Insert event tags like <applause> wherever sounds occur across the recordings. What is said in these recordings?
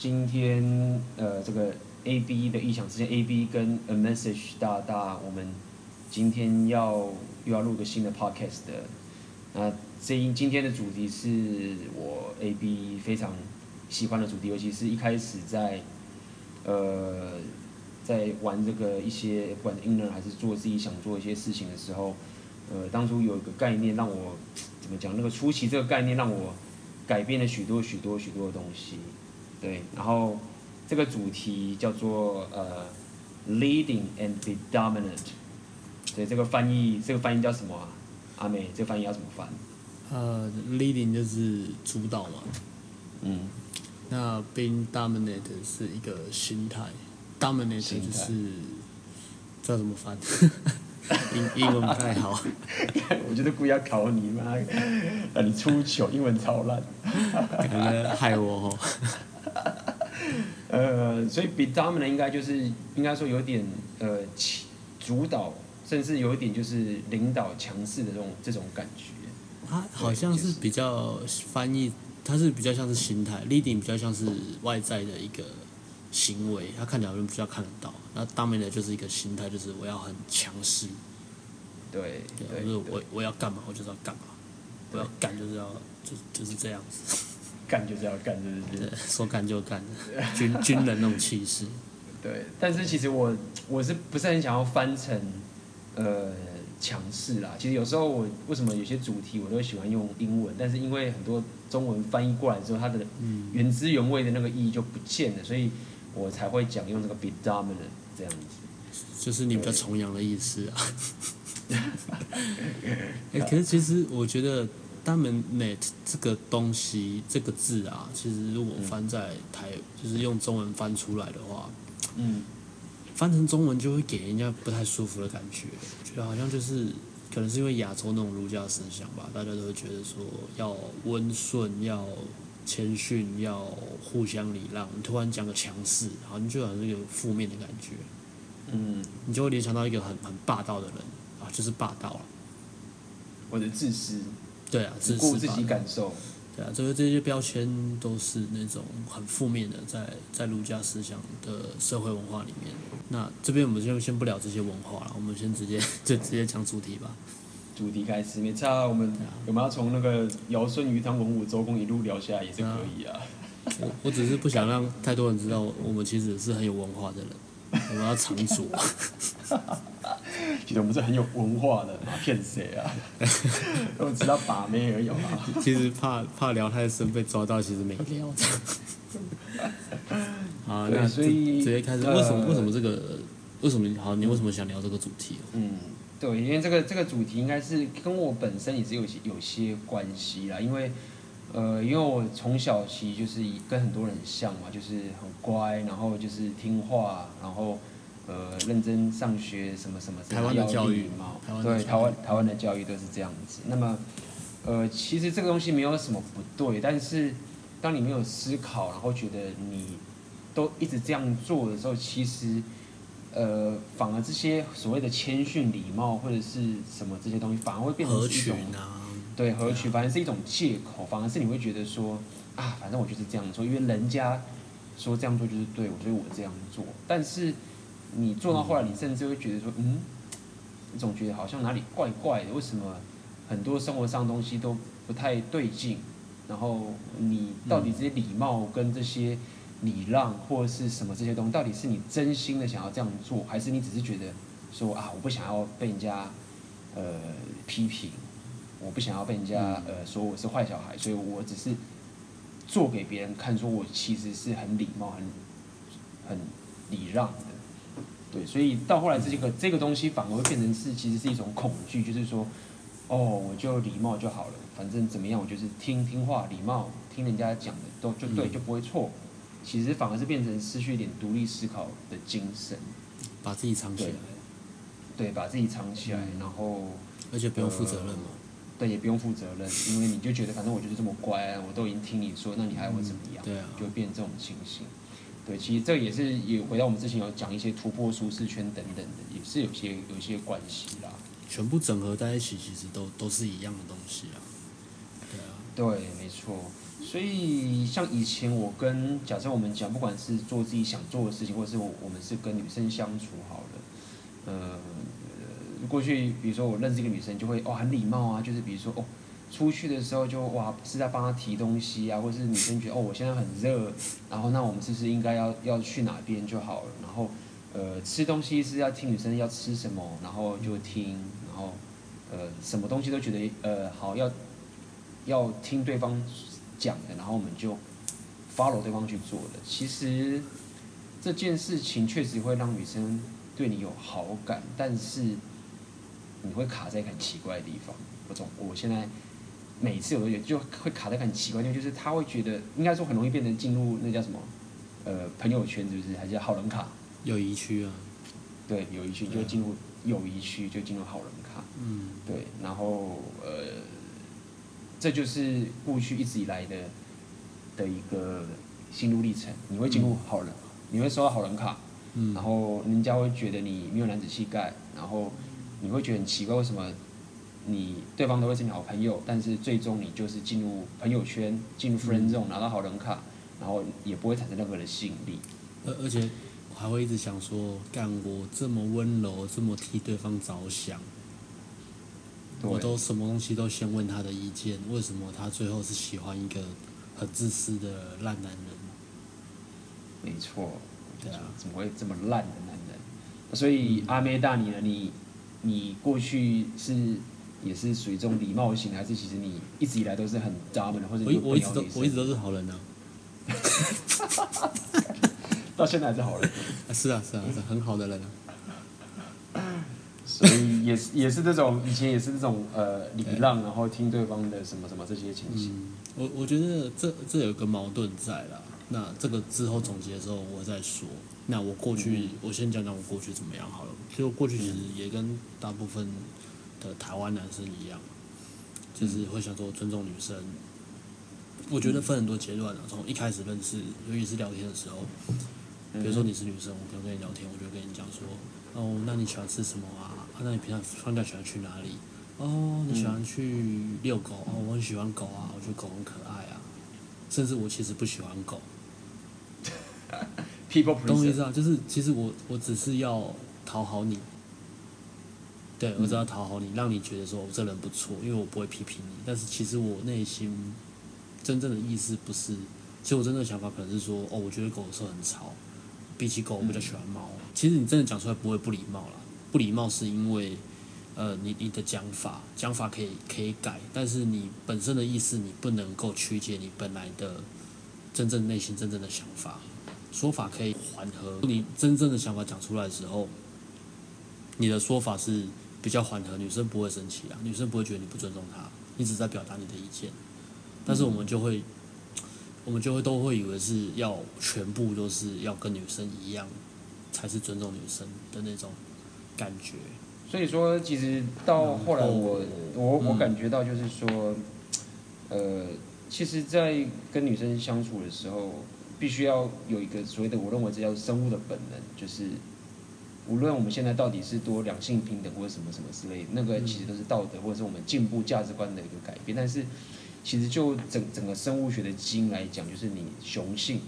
今天呃这个 A B 的异想世界 A B 跟 A Message 大大，我们今天要又要录个新的 Podcast 的。那这一今天的主题是我 A B 非常喜欢的主题，尤其是一开始在呃在玩这个一些不管 inner 还是做自己想做一些事情的时候，呃当初有一个概念让我怎么讲？那个初期这个概念让我改变了许多许多许多的东西。对，然后这个主题叫做呃，leading and be dominant。对，这个翻译，这个翻译叫什么啊？阿美，这个翻译要怎么翻？呃，leading 就是主导嘛。嗯。那 being dominant 是一个心态，dominant 就是知道怎么翻？英英文不太好。<laughs> 我觉得故意要考你嘛，让你出糗，英文超烂。感觉害我哦。呃，所以 be dominant 应该就是应该说有点呃主导，甚至有一点就是领导、强势的这种这种感觉。他好像是比较翻译，他是比较像是心态，leading 比较像是外在的一个行为，他看起来好像比较看得到。那 dominant 就是一个心态，就是我要很强势。对，对，就是我我要干嘛，我就是要干嘛，我要干就是要就就是这样子。干就是要干，是不是？对，说干就干，军 <laughs> 军人那种气势。对，但是其实我我是不是很想要翻成呃强势啦？其实有时候我为什么有些主题我都喜欢用英文，但是因为很多中文翻译过来之后，它的原汁原味的那个意义就不见了，所以我才会讲用这个 be dominant 这样子。就是你比较崇洋的意思啊。<laughs> 哎、欸，可是其实我觉得。Dominate 这个东西，这个字啊，其实如果翻在台，嗯、就是用中文翻出来的话，嗯，翻成中文就会给人家不太舒服的感觉，觉得好像就是可能是因为亚洲那种儒家思想吧，大家都会觉得说要温顺，要谦逊，要互相礼让。你突然讲个强势，好像就好像是有负面的感觉，嗯，你就会联想到一个很很霸道的人啊，就是霸道了，或者自私。对啊，只顾自己感受。对啊，这个这些标签都是那种很负面的，在在儒家思想的社会文化里面。那这边我们就先不聊这些文化了，我们先直接就直接讲主题吧。主题开始，没差。我们我们要从那个尧舜禹汤文武周公一路聊下来也是可以啊。我我只是不想让太多人知道，我们其实是很有文化的人，我们要藏拙。<laughs> 其实我们是很有文化的，骗谁啊？都知道把妹而已啊。其实怕怕聊太深被抓到，其实没聊。好，那所以直接开始。为什么？为什么这个？为什么？好，你为什么想聊这个主题？嗯，对，因为这个这个主题应该是跟我本身也是有些有些关系啦。因为呃，因为我从小其实就是跟很多人像嘛，就是很乖，然后就是听话，然后。呃，认真上学什么什么，台湾的教育嘛，对，台湾台湾的教育都是这样子。那么，呃，其实这个东西没有什么不对，但是当你没有思考，然后觉得你都一直这样做的时候，其实，呃，反而这些所谓的谦逊、礼貌或者是什么这些东西，反而会变成是一种，对，合群，反而是一种借口，反而是你会觉得说，啊，反正我就是这样做，因为人家说这样做就是对我，所以我这样做，但是。你做到后来，你甚至会觉得说，嗯，你总觉得好像哪里怪怪的，为什么很多生活上的东西都不太对劲？然后你到底这些礼貌跟这些礼让或者是什么这些东西，到底是你真心的想要这样做，还是你只是觉得说啊，我不想要被人家呃批评，我不想要被人家呃说我是坏小孩，所以我只是做给别人看，说我其实是很礼貌、很很礼让的。对，所以到后来这个这个东西反而会变成是，其实是一种恐惧，就是说，哦，我就礼貌就好了，反正怎么样，我就是听听话、礼貌，听人家讲的都就对，就不会错。其实反而是变成失去一点独立思考的精神，把自己藏起来。对，把自己藏起来，然后而且不用负责任嘛。对，也不用负责任，因为你就觉得反正我就是这么乖，我都已经听你说，那你还要我怎么样？对啊，就会变成这种情形。对，其实这也是也回到我们之前有讲一些突破舒适圈等等的，也是有些有一些关系啦。全部整合在一起，其实都都是一样的东西啊。对啊。对，没错。所以像以前我跟假设我们讲，不管是做自己想做的事情，或者是我我们是跟女生相处好了，呃，过去比如说我认识一个女生，就会哦很礼貌啊，就是比如说哦出去的时候就哇是在帮她提东西啊，或是女生觉得哦我现在很热，然后那我们是不是应该要要去哪边就好了，然后呃吃东西是要听女生要吃什么，然后就听，然后呃什么东西都觉得呃好要要听对方。讲的，然后我们就 follow 对方去做的。其实这件事情确实会让女生对你有好感，但是你会卡在很奇怪的地方。我总我现在每次我都觉得就会卡在很奇怪的地方，就是他会觉得应该说很容易变成进入那叫什么呃朋友圈，是不是？还是好人卡？友谊区啊。对，友谊区就进入友谊区，就进入好人卡。嗯。对，然后呃。这就是过去一直以来的的一个心路历程。你会进入好人，嗯、你会收到好人卡，嗯、然后人家会觉得你没有男子气概，然后你会觉得很奇怪，为什么你对方都会是你好朋友，但是最终你就是进入朋友圈，进入 friend zone，拿到好人卡，然后也不会产生任何的吸引力。而而且我还会一直想说，干我这么温柔，这么替对方着想。我都什么东西都先问他的意见，为什么他最后是喜欢一个很自私的烂男人？没错，对啊，怎么会这么烂的男人？所以阿妹大你呢？你你过去是也是属于这种礼貌型，还是其实你一直以来都是很渣的，或者我我一直都我一直都是好人呢、啊？到现在还是好人？<laughs> 是啊是啊是很好的人啊。所以也是也是这种以前也是这种呃礼让，然后听对方的什么什么这些情形。嗯、我我觉得这这有个矛盾在啦。那这个之后总结的时候我再说。那我过去、嗯、我先讲讲我过去怎么样好了。其实我过去其实也跟大部分的台湾男生一样，就是会想说尊重女生。我觉得分很多阶段啊，从一开始认识，尤其是聊天的时候，比如说你是女生，我可能跟你聊天，我就跟你讲说，哦，那你喜欢吃什么啊？啊、那你平常放假喜欢去哪里？哦，你喜欢去遛狗？哦，我很喜欢狗啊，我觉得狗很可爱啊。甚至我其实不喜欢狗。<laughs> People 懂我意思啊？就是其实我我只是要讨好你。对，我只要讨好你，让你觉得说我这人不错，因为我不会批评你。但是其实我内心真正的意思不是，其实我真正的想法可能是说，哦，我觉得狗的时候很吵，比起狗我比较喜欢猫。其实你真的讲出来不会不礼貌啦。不礼貌是因为，呃，你你的讲法讲法可以可以改，但是你本身的意思你不能够曲解你本来的真正内心真正的想法。说法可以缓和，你真正的想法讲出来的时候，你的说法是比较缓和，女生不会生气啊，女生不会觉得你不尊重她，一直在表达你的意见。但是我们就会，嗯、我们就会都会以为是要全部都是要跟女生一样，才是尊重女生的那种。感觉，所以说，其实到后来我，我我我感觉到就是说，呃，其实，在跟女生相处的时候，必须要有一个所谓的，我认为这叫生物的本能，就是无论我们现在到底是多两性平等或者什么什么之类的，那个其实都是道德或者是我们进步价值观的一个改变。但是，其实就整整个生物学的基因来讲，就是你雄性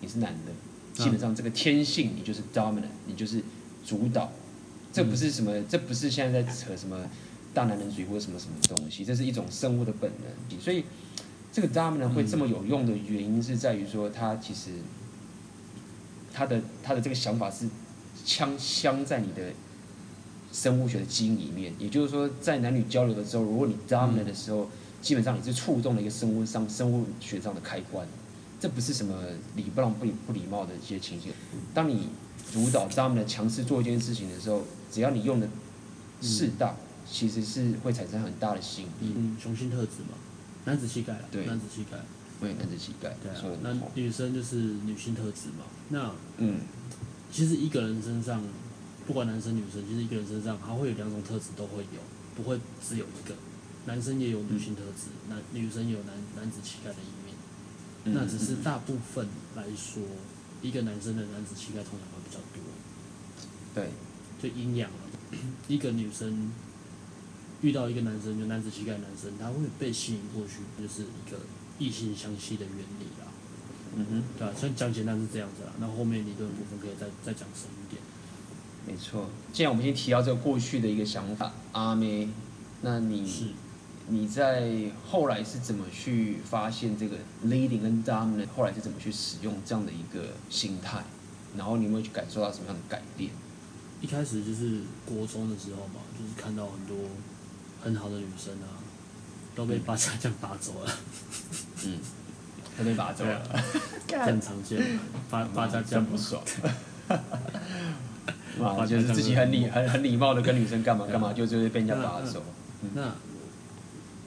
你是男的，基本上这个天性你就是 dominant，你就是主导。这不是什么，这不是现在在扯什么大男人主义或者什么什么东西，这是一种生物的本能。所以，这个 dominant 会这么有用的原因是在于说，他其实他的他的这个想法是镶镶在你的生物学的基因里面。也就是说，在男女交流的时候，如果你 dominant 的时候，基本上你是触动了一个生物上生物学上的开关。这不是什么礼不让不礼不礼貌的一些情形。当你主导 dominant 强势做一件事情的时候，只要你用的适当，嗯、其实是会产生很大的吸引力。嗯，雄性特质嘛，男子气概。对，男子气概。对，男子气概。对啊。那女生就是女性特质嘛。那嗯，其实一个人身上，不管男生女生，其实一个人身上，他会有两种特质都会有，不会只有一个。男生也有女性特质，嗯、男女生也有男男子气概的一面。嗯、那只是大部分来说，一个男生的男子气概通常会比较多。对。就阴阳了，<clears throat> 一个女生遇到一个男生，就男子气概男生，他会被吸引过去，就是一个异性相吸的原理啦。嗯哼，对啊，先讲简单是这样子啦，那后面理论部分可以再再讲深一点。没错，既然我们已经提到这个过去的一个想法，阿妹，那你是你在后来是怎么去发现这个 leading 跟 dominant？后来是怎么去使用这样的一个心态？然后你有没有去感受到什么样的改变？一开始就是国中的时候嘛，就是看到很多很好的女生啊，都被八家将打走了。<laughs> 嗯，都被拔走了，<laughs> 很常见，发发家将不爽。<laughs> 啊，就是自己很礼很很礼貌的跟女生干嘛干嘛，就就是被人家拔走。那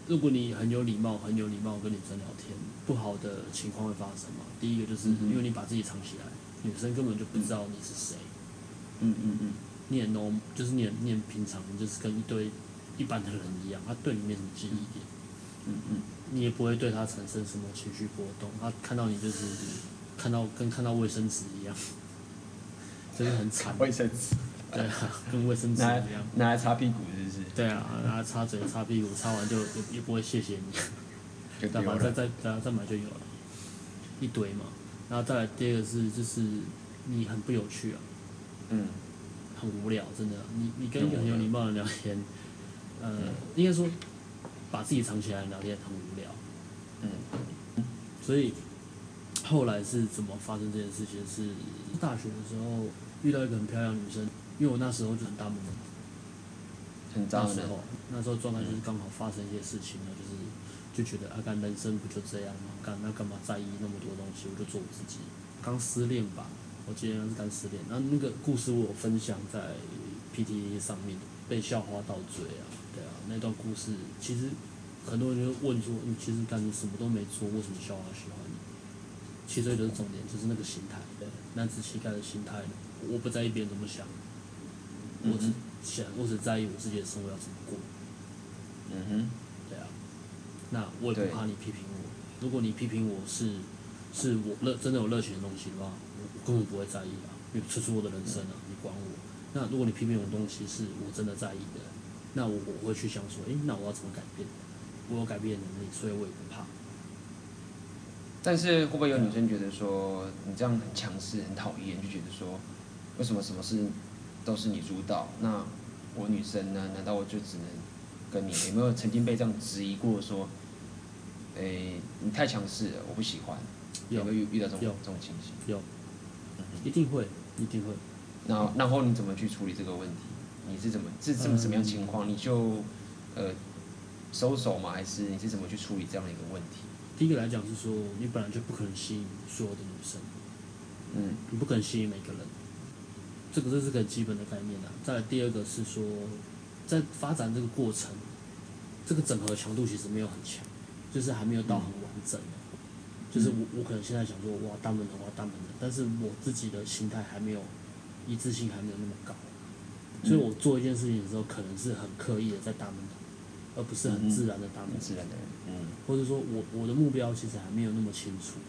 如果你很有礼貌，很有礼貌跟女生聊天，不好的情况会发生吗？第一个就是因为你把自己藏起来，女生根本就不知道你是谁。嗯嗯嗯。你也 norm 就是你你平常就是跟一堆一般的人一样，他对你没什么记忆点。嗯嗯。你也不会对他产生什么情绪波动，他看到你就是看到跟看到卫生纸一样。真 <laughs> 的很惨。卫生纸。对啊，跟卫生纸一样。拿来擦屁股是不是？对啊，拿来擦嘴、擦屁股，擦完就也也不会谢谢你。就 <laughs> 再再再再再买就有了，一堆嘛。然后再来第二个是，就是你很不有趣啊。嗯。很无聊，真的。你你跟一个很有礼貌的人聊天，呃，应该说把自己藏起来聊天很无聊。嗯。所以后来是怎么发生这件事情？是大学的时候。遇到一个很漂亮的女生，因为我那时候就很大懵，很脏的。那时候，那时候状态就是刚好发生一些事情了，就是就觉得啊，干人生不就这样吗？干那干嘛在意那么多东西？我就做我自己。刚失恋吧，我记得是刚失恋。然后那个故事我有分享在 PTT 上面，被校花倒追啊，对啊，那段故事其实很多人就问说，你其实干你什么都没做，为什么校花喜欢你？其实这就是重点，就是那个心态，对，男子气概的心态。我不在意别人怎么想，我只想，我只在意我自己的生活要怎么过。嗯哼，对啊，那我也不怕你批评我。如果你批评我是，是我热真的有热情的东西的话，我根本不会在意啊，因为这是我的人生啊，你管我。那如果你批评我的东西是我真的在意的，那我我会去想说，诶，那我要怎么改变？我有改变的能力，所以我也不怕。但是会不会有女生觉得说你这样很强势、很讨厌，就觉得说？为什么什么事都是你主导？那我女生呢？难道我就只能跟你？有没有曾经被这样质疑过？说，诶、欸，你太强势了，我不喜欢。有没有遇遇到这种这种情形？有，一定会，一定会。那然后你怎么去处理这个问题？你是怎么是怎么什么样情况？你就呃收手吗？还是你是怎么去处理这样的一个问题？第一个来讲是说，你本来就不可能吸引所有的女生，嗯，你不可能吸引每个人。这个这是个基本的概念啊。再来第二个是说，在发展这个过程，这个整合强度其实没有很强，就是还没有到很完整。就是我我可能现在想说，哇，大门的话，大门的，但是我自己的心态还没有一致性还没有那么高，所以我做一件事情的时候，可能是很刻意的在打门的，而不是很自然的打门。自然的，嗯。或者说我我的目标其实还没有那么清楚。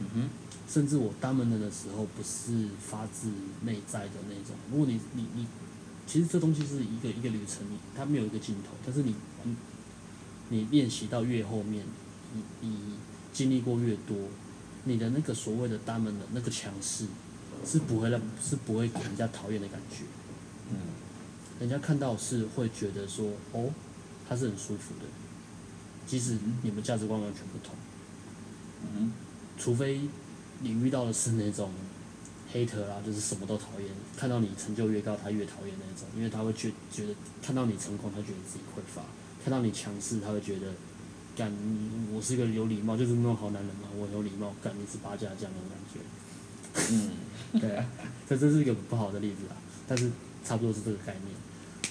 嗯哼。甚至我 dominant 的时候，不是发自内在的那种。如果你你你，其实这东西是一个一个旅程，你它没有一个尽头。但是你你你练习到越后面，你你经历过越多，你的那个所谓的 dominant 的那个强势，是不会让是不会给人家讨厌的感觉。嗯，人家看到是会觉得说，哦，他是很舒服的，即使你们价值观完全不同。嗯，除非。你遇到的是那种 hater 啦，就是什么都讨厌，看到你成就越高，他越讨厌那种，因为他会觉觉得看到你成功，他觉得自己匮乏；看到你强势，他会觉得，干你我是一个有礼貌，就是那种好男人嘛，我有礼貌，干你是八家将那种感觉。嗯，<laughs> 对啊，这这是一个不好的例子啊，但是差不多是这个概念。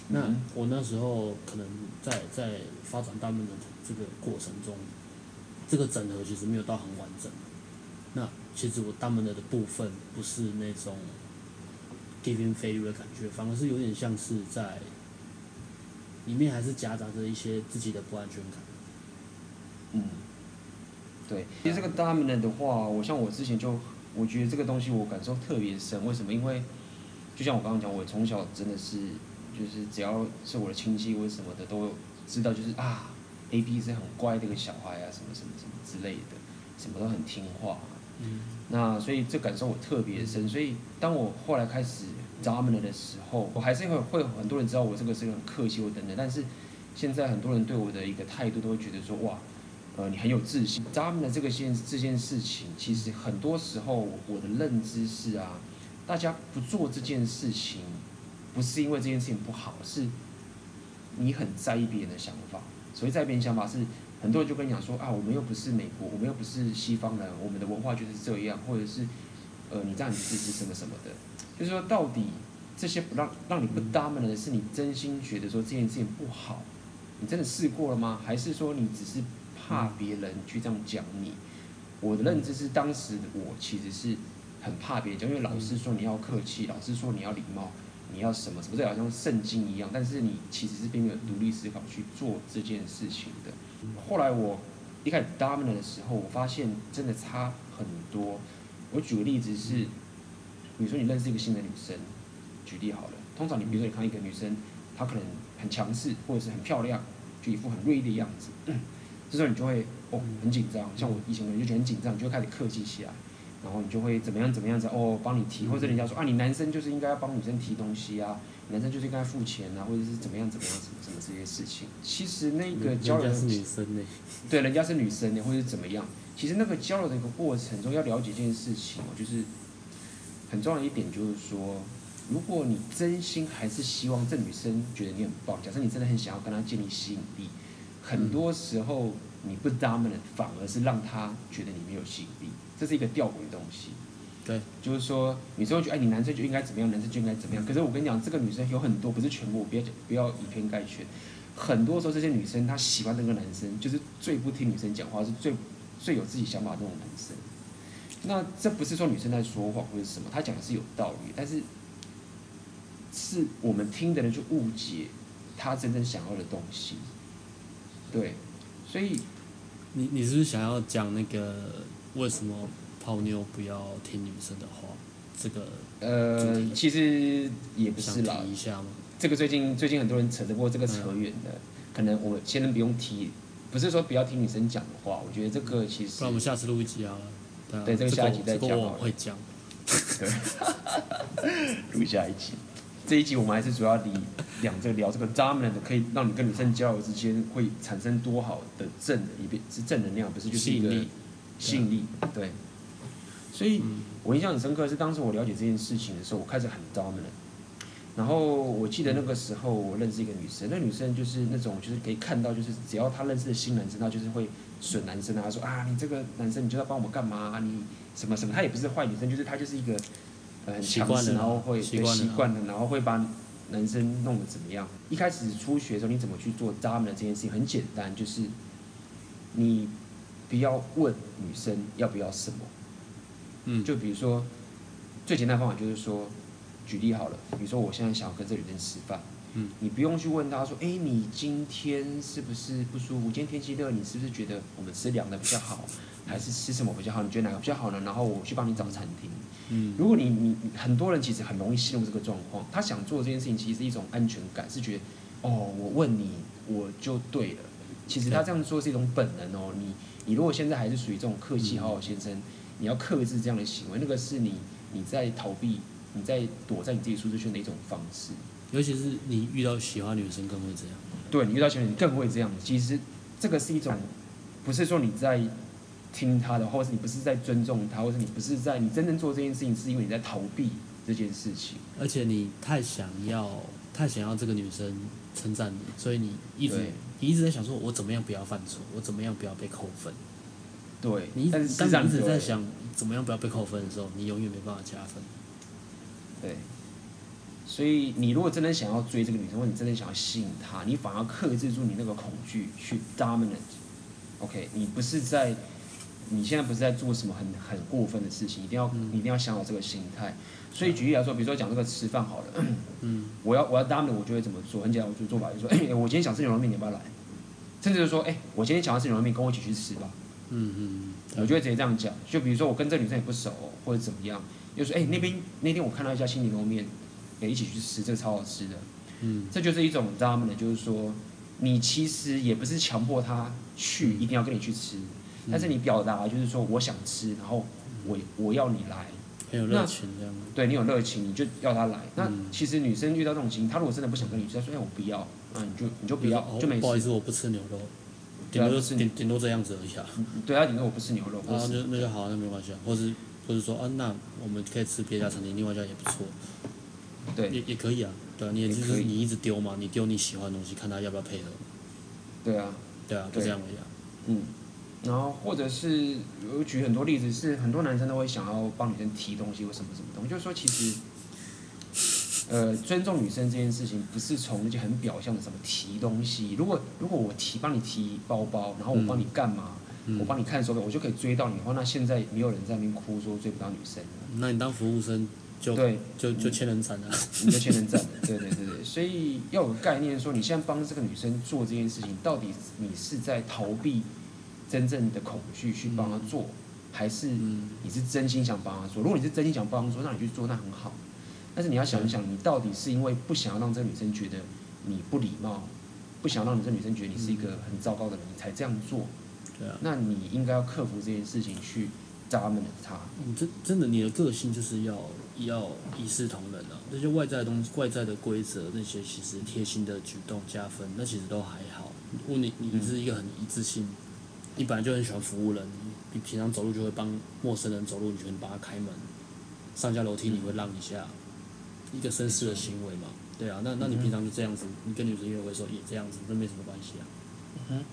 那我那时候可能在在发展大门的这个过程中，这个整合其实没有到很完整。那其实我 dominant 的部分不是那种 giving failure 的感觉，反而是有点像是在里面还是夹杂着一些自己的不安全感。嗯，对。其实这个 dominant 的话，我像我之前就我觉得这个东西我感受特别深。为什么？因为就像我刚刚讲，我从小真的是就是只要是我的亲戚或者什么的都知道，就是啊，A B 是很乖的一个小孩啊，什么什么什么之类的，什么都很听话。嗯。那所以这感受我特别深，所以当我后来开始 dominant 的时候，我还是会会很多人知道我这个是很客气或等等，但是现在很多人对我的一个态度都会觉得说哇，呃，你很有自信。dominant 这个件这件事情，其实很多时候我的认知是啊，大家不做这件事情，不是因为这件事情不好，是你很在意别人的想法。所以在意别人想法是。很多人就跟你讲说啊，我们又不是美国，我们又不是西方人，我们的文化就是这样，或者是，呃，你这样你支持什么什么的，就是说到底这些不让让你不搭门的是你真心觉得说这件事情不好，你真的试过了吗？还是说你只是怕别人去这样讲你？我的认知是当时我其实是很怕别人讲，因为老师说你要客气，老师说你要礼貌。你要什么什么，这好像圣经一样，但是你其实是并没有独立思考去做这件事情的。后来我一开始 dominant 的时候，我发现真的差很多。我举个例子是，比如说你认识一个新的女生，举例好了，通常你比如说你看一个女生，她可能很强势或者是很漂亮，就一副很锐利的样子，这时候你就会哦很紧张，像我以前可能就觉得很紧张，你就会开始客气起来。然后你就会怎么样怎么样子哦，帮你提，或者人家说啊，你男生就是应该要帮女生提东西啊，男生就是应该付钱啊，或者是怎么样怎么样什么什么这些事情。其实那个交流，是女生呢，对，人家是女生呢，或者是怎么样。其实那个交流的一个过程中，要了解一件事情哦，就是很重要的一点，就是说，如果你真心还是希望这女生觉得你很棒，假设你真的很想要跟她建立吸引力，很多时候你不 dominant，反而是让她觉得你没有吸引力。这是一个吊诡的东西，对，就是说女生会觉得，哎，你男生就应该怎么样，男生就应该怎么样。可是我跟你讲，这个女生有很多，不是全部，不要不要以偏概全。很多时候，这些女生她喜欢那个男生，就是最不听女生讲话，是最最有自己想法的那种男生。那这不是说女生在说谎或者什么，她讲的是有道理，但是是我们听的人就误解她真正想要的东西。对，所以你你是不是想要讲那个？为什么泡妞不要听女生的话？这个呃，其实也不是啦。一下吗？这个最近最近很多人扯着过这个扯远了，嗯、可能我先不用提，不是说不要听女生讲的话。我觉得这个其实。那我们下次录一集啊、对，这个下一集再讲。这个我会讲。对。<laughs> 录下一集，这一集我们还是主要理两这个聊这个 dominant 可以让你跟女生交流之间会产生多好的正一边是正能量，不是就是一个。吸引力，对，所以我印象很深刻，是当时我了解这件事情的时候，我开始很 dominant。然后我记得那个时候，我认识一个女生，那女生就是那种，就是可以看到，就是只要她认识的新男生，她就是会损男生啊，她说啊，你这个男生，你就要帮我们干嘛？啊你什么什么？她也不是坏女生，就是她就是一个呃很强势，然后会习惯的，然后会把男生弄得怎么样？一开始初学的时候，你怎么去做 dominant 这件事情？很简单，就是你。不要问女生要不要什么，嗯，就比如说，最简单的方法就是说，举例好了，比如说我现在想要跟这女生吃饭，嗯，你不用去问她说，哎，你今天是不是不舒服？今天天气热，你是不是觉得我们吃凉的比较好，还是吃什么比较好？你觉得哪个比较好？呢？然后我去帮你找餐厅，嗯，如果你你很多人其实很容易陷入这个状况，他想做这件事情其实是一种安全感，是觉得，哦，我问你我就对了，其实他这样说是一种本能哦，你。你如果现在还是属于这种客气好好先生，嗯、你要克制这样的行为，那个是你你在逃避，你在躲在你自己舒适圈的一种方式。尤其是你遇到喜欢女生更会这样。对，你遇到喜欢女生更会这样。其实这个是一种，不是说你在听他的，或者是你不是在尊重他，或者是你不是在你真正做这件事情，是因为你在逃避这件事情。而且你太想要，太想要这个女生称赞你，所以你一直。你一直在想说，我怎么样不要犯错？我怎么样不要被扣分？对，你一直当你一直在想怎么样不要被扣分的时候，你永远没办法加分。对，所以你如果真的想要追这个女生，或者你真的想要吸引她，你反而克制住你那个恐惧，去 dominate。OK，你不是在，你现在不是在做什么很很过分的事情，一定要、嗯、你一定要想好这个心态。所以举例来说，比如说讲这个吃饭好了，嗯，<clears throat> 我要我要 dominant，我就会怎么做？很简单，我就做法就说，<clears throat> 哎、欸，我今天想吃牛肉面，你要不要来？甚至就是说，哎、欸，我今天想要吃牛肉面，跟我一起去吃吧。嗯嗯，我就会直接这样讲。就比如说我跟这个女生也不熟，或者怎么样，就说，哎、欸，那边那天我看到一家新牛肉面，哎，一起去吃，这个超好吃的。嗯，这就是一种 dominant，就是说你其实也不是强迫他去，一定要跟你去吃，但是你表达就是说我想吃，然后我我要你来，很有热情这样。对你有热情，你就要他来。那其实女生遇到这种情况，她如果真的不想跟你去，她说哎我不要，那你就你就不要，就。不好意思，我不吃牛肉。顶多是顶顶多这样子而已啊。对啊，顶多我不吃牛肉。然后就那就好，那没关系啊。或是或是说啊，那我们可以吃别家餐厅，另外一家也不错。对。也也可以啊，对啊，你也就是你一直丢嘛，你丢你喜欢的东西，看他要不要配合。对啊。对啊，就这样而已啊。嗯。然后或者是我举很多例子，是很多男生都会想要帮女生提东西或什么什么东西，就是说其实。呃，尊重女生这件事情，不是从那些很表象的什么提东西。如果如果我提帮你提包包，然后我帮你干嘛？嗯、我帮你看手表，我就可以追到你的话，那现在没有人在那边哭说追不到女生了。那你当服务生就对，就就千人斩了，你就千人斩了。对对对对，所以要有个概念说，你现在帮这个女生做这件事情，到底你是在逃避真正的恐惧去帮她做，嗯、还是你是真心想帮她做？如果你是真心想帮她做，那你去做，那很好。但是你要想一想，你到底是因为不想要让这个女生觉得你不礼貌，不想让你这个女生觉得你是一个很糟糕的人，你才这样做。对啊。那你应该要克服这件事情，去扎闷她。你真真的，你的个性就是要要一视同仁啊。那些外在的东西、外在的规则，那些其实贴心的举动加分，那其实都还好。如果你你是一个很一致性，你本来就很喜欢服务人，你平常走路就会帮陌生人走路，你觉得你帮他开门，上下楼梯你会让一下。一个绅士的行为嘛，对啊，那那你平常就这样子，你跟女生约会的时候也这样子，那没什么关系啊。嗯，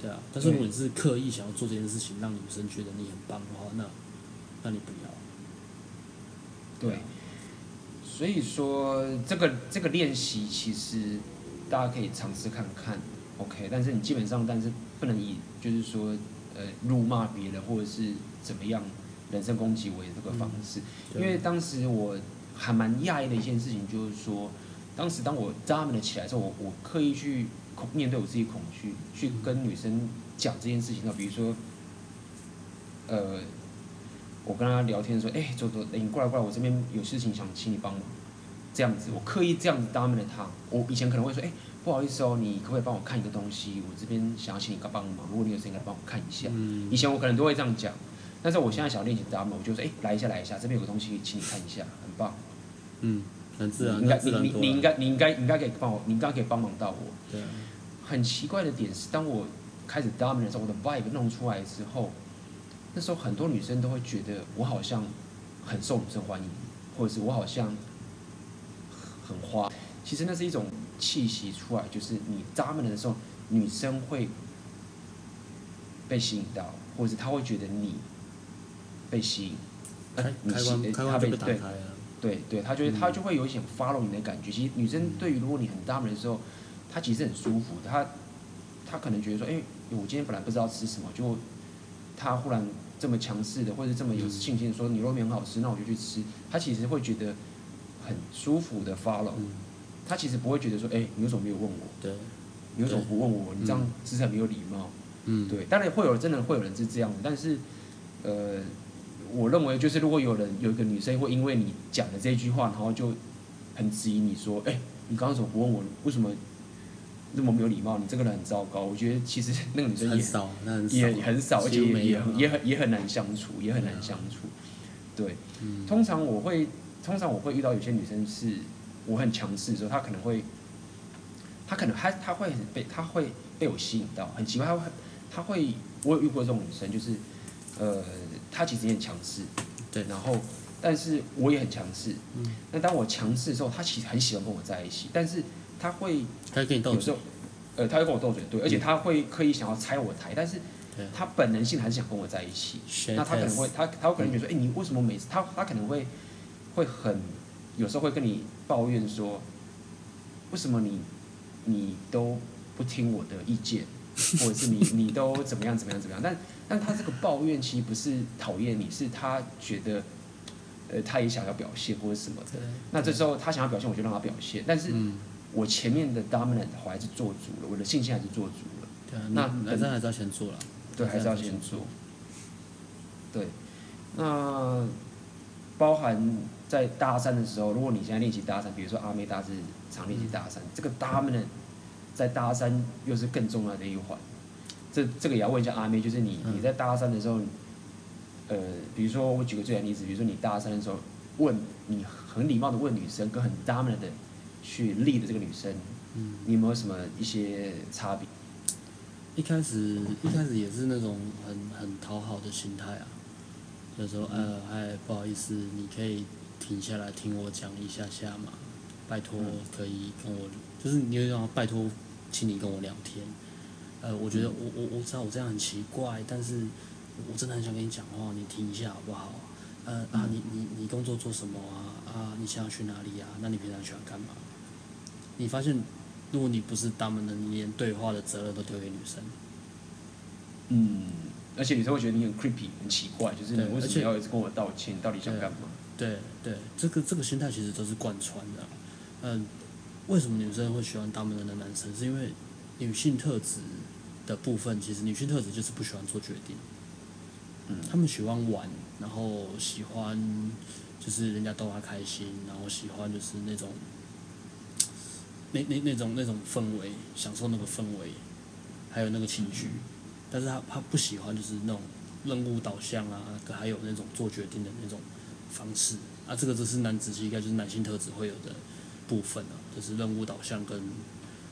对啊，但是如果你是刻意想要做这件事情，让女生觉得你很棒的话，那那你不要。对，所以说这个这个练习其实大家可以尝试看看，OK，但是你基本上，但是不能以就是说呃辱骂别人或者是怎么样人身攻击为这个方式，嗯，因为当时我。还蛮讶异的一件事情，就是说，当时当我 dominant 起来的时候，我我刻意去恐面对我自己恐惧，去跟女生讲这件事情。那比如说，呃，我跟她聊天的时候，哎、欸，走走，你过来过来，我这边有事情想请你帮忙，这样子，我刻意这样子 dominant 她。我以前可能会说，哎、欸，不好意思哦，你可不可以帮我看一个东西？我这边想要请你帮帮忙，如果你有时间来帮我看一下。以前我可能都会这样讲，但是我现在想练习 dominant，我就说，哎、欸，来一下来一下，这边有个东西，请你看一下，很棒。嗯，很自然。你应该，你你你应该，你应该，你应该可以帮我，你应该可以帮忙到我。对啊。很奇怪的点是，当我开始 dominate 的时候，我的 vibe 弄出来之后，那时候很多女生都会觉得我好像很受女生欢迎，或者是我好像很花。其实那是一种气息出来，就是你 dominate 的时候，女生会被吸引到，或者是她会觉得你被吸引。开开关，开关就被打开了。对对，他就会他就会有一种 follow 你的感觉。其实女生对于如果你很 dominant 的时候，她其实很舒服。她她可能觉得说，哎，我今天本来不知道吃什么，就她忽然这么强势的，或者这么有信心说牛肉面很好吃，那我就去吃。她其实会觉得很舒服的 follow。她其实不会觉得说，哎，你为什么没有问我？对，你为什么不问我？你这样姿势很没有礼貌。嗯，对。当然会有真的会有人是这样的，但是呃。我认为就是，如果有人有一个女生会因为你讲的这句话，然后就很质疑你说：“哎，你刚刚怎么不问我？为什么那么没有礼貌？你这个人很糟糕。”我觉得其实那个女生也很也很少，而且也也很也很也很难相处，也很难相处。对，通常我会通常我会遇到有些女生是我很强势的时候，她可能会她可能她她会很被她会被我吸引到，很奇怪，她会她会我有遇过这种女生，就是呃。他其实也很强势，对，然后，但是我也很强势。嗯，那当我强势的时候，他其实很喜欢跟我在一起，但是他会，他会跟你斗嘴，有时候，呃，他会跟我斗嘴，对，而且他会刻意想要拆我台，但是，他本能性还是想跟我在一起。那他可能会，他他会可能觉得说，哎，你为什么每次他他可能会，会很，有时候会跟你抱怨说，为什么你，你都不听我的意见？或者是你你都怎么样怎么样怎么样，但但他这个抱怨其实不是讨厌你，是他觉得，呃，他也想要表现或者什么的。那这时候他想要表现，我就让他表现。但是，我前面的 dominant 我还是做足了，我的信心还是做足了。对啊，那男生还是要先做了。对，还是要先做。对，那包含在搭讪的时候，如果你现在练习搭讪，比如说阿妹搭是常练习搭讪，这个 dominant。在搭讪又是更重要的一环。这这个也要问一下阿妹，就是你你在搭讪的时候，呃，比如说我举个最简单例子，比如说你搭讪的时候，问你很礼貌的问女生，跟很 dominant 的去 lead 这个女生，嗯，你有没有什么一些差别？一开始一开始也是那种很很讨好的心态啊，就说呃，哎，不好意思，你可以停下来听我讲一下下嘛，拜托可以跟我，就是你有种拜托，请你跟我聊天。呃，我觉得我我我知道我这样很奇怪，但是我真的很想跟你讲话，你听一下好不好？呃啊，你你你工作做什么啊？啊，你想要去哪里啊？那你平常喜欢干嘛？你发现，如果你不是他们的，你连对话的责任都丢给女生。嗯，而且女生会觉得你很 creepy，很奇怪，就是你为什么要一直跟我道歉？到底想干嘛？对对，这个这个心态其实都是贯穿的。嗯，为什么女生会喜欢他们的男生？是因为女性特质。的部分其实女性特质就是不喜欢做决定，嗯，他们喜欢玩，然后喜欢就是人家逗她开心，然后喜欢就是那种 <tsk> 那那那种那种氛围，享受那个氛围，还有那个情绪，但是他他不喜欢就是那种任务导向啊，还有那种做决定的那种方式啊，这个就是男子气概，就是男性特质会有的部分啊，就是任务导向跟。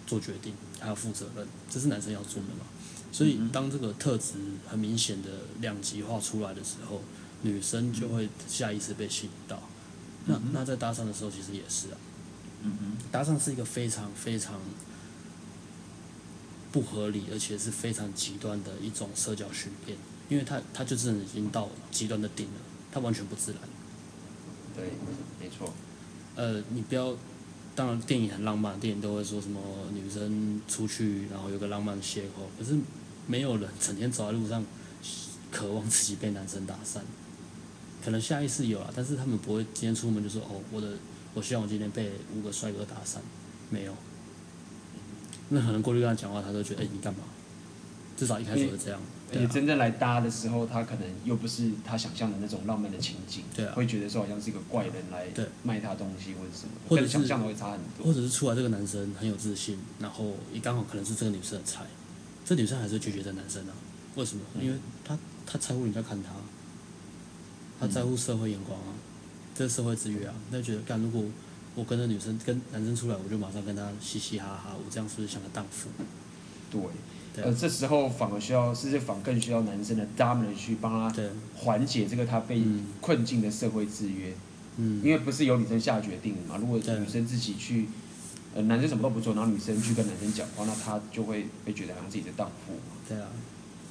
做决定还要负责任，这是男生要做的嘛？所以当这个特质很明显的两极化出来的时候，女生就会下意识被吸引到。那那在搭讪的时候，其实也是啊。搭讪是一个非常非常不合理，而且是非常极端的一种社交训练，因为他他就真的已经到极端的顶了，他完全不自然。对，没错。呃，你不要。当然，电影很浪漫，电影都会说什么女生出去，然后有个浪漫的邂逅。可是，没有人整天走在路上，渴望自己被男生搭讪。可能下意识有啦，但是他们不会今天出门就说：“哦，我的，我希望我今天被五个帅哥搭讪。”没有。那可能过去跟他讲话，他都觉得：“哎，你干嘛？”至少一开始是这样。而且真正来搭的时候，他可能又不是他想象的那种浪漫的情景，对啊，会觉得说好像是一个怪人来卖他东西或者什么，或者想象的会差很多。或者是出来这个男生很有自信，然后也刚好可能是这个女生的菜，这女生还是拒绝这男生啊？为什么？因为他他在乎人家看他，他在乎社会眼光啊，这个社会制约啊，他觉得干，如果我跟这女生跟男生出来，我就马上跟他嘻嘻哈哈，我这样是不是像个荡妇？对。呃，这时候反而需要，甚至反而更需要男生的 dominant 去帮他缓解这个他被困境的社会制约。嗯。因为不是由女生下决定的嘛，如果女生自己去，呃，男生什么都不做，然后女生去跟男生讲话，那他就会被觉得好像自己是荡妇嘛。对啊。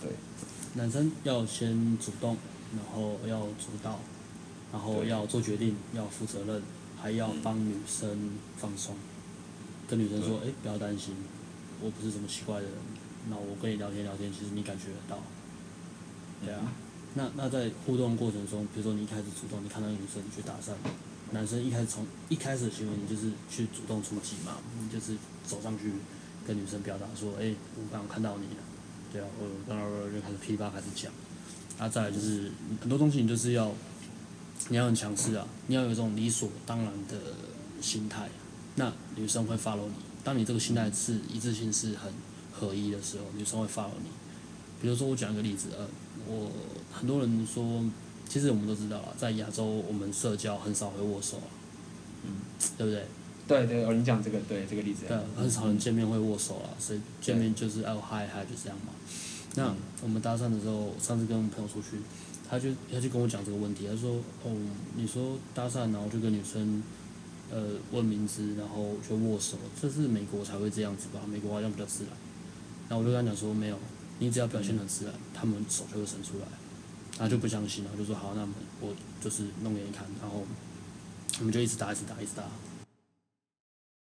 对。男生要先主动，然后要主导，然后要做决定，要负责任，还要帮女生放松，跟女生说：“哎，不要担心，我不是什么奇怪的人。”那我跟你聊天聊天，其实你感觉得到，对啊。那那在互动过程中，比如说你一开始主动，你看到女生你去搭讪，男生一开始从一开始的行为，你就是去主动出击嘛，你就是走上去跟女生表达说，哎、欸，我刚刚看到你了，对啊，我刚刚就开始噼里啪啦开始讲。啊，再来就是很多东西你就是要，你要很强势啊，你要有一种理所当然的心态，那女生会 follow 你。当你这个心态是一致性是很。合一的时候，女生会 follow 你。比如说，我讲一个例子，呃，我很多人说，其实我们都知道啊，在亚洲，我们社交很少会握手啊，嗯，对不对？对对，哦，你讲这个，对这个例子，对，很少人见面会握手啊，所以见面就是哦嗨嗨，就这样嘛。那我们搭讪的时候，上次跟朋友出去，他就他就跟我讲这个问题，他说，哦，你说搭讪，然后就跟女生。呃，问名字，然后就握手，这是美国才会这样子吧？美国好像比较自然。然后我就跟他讲说，没有，你只要表现的自然，他们手就会伸出来。他就不相信，然后就说好，那我就是弄给你看。然后我们就一直打，一直打，一直打。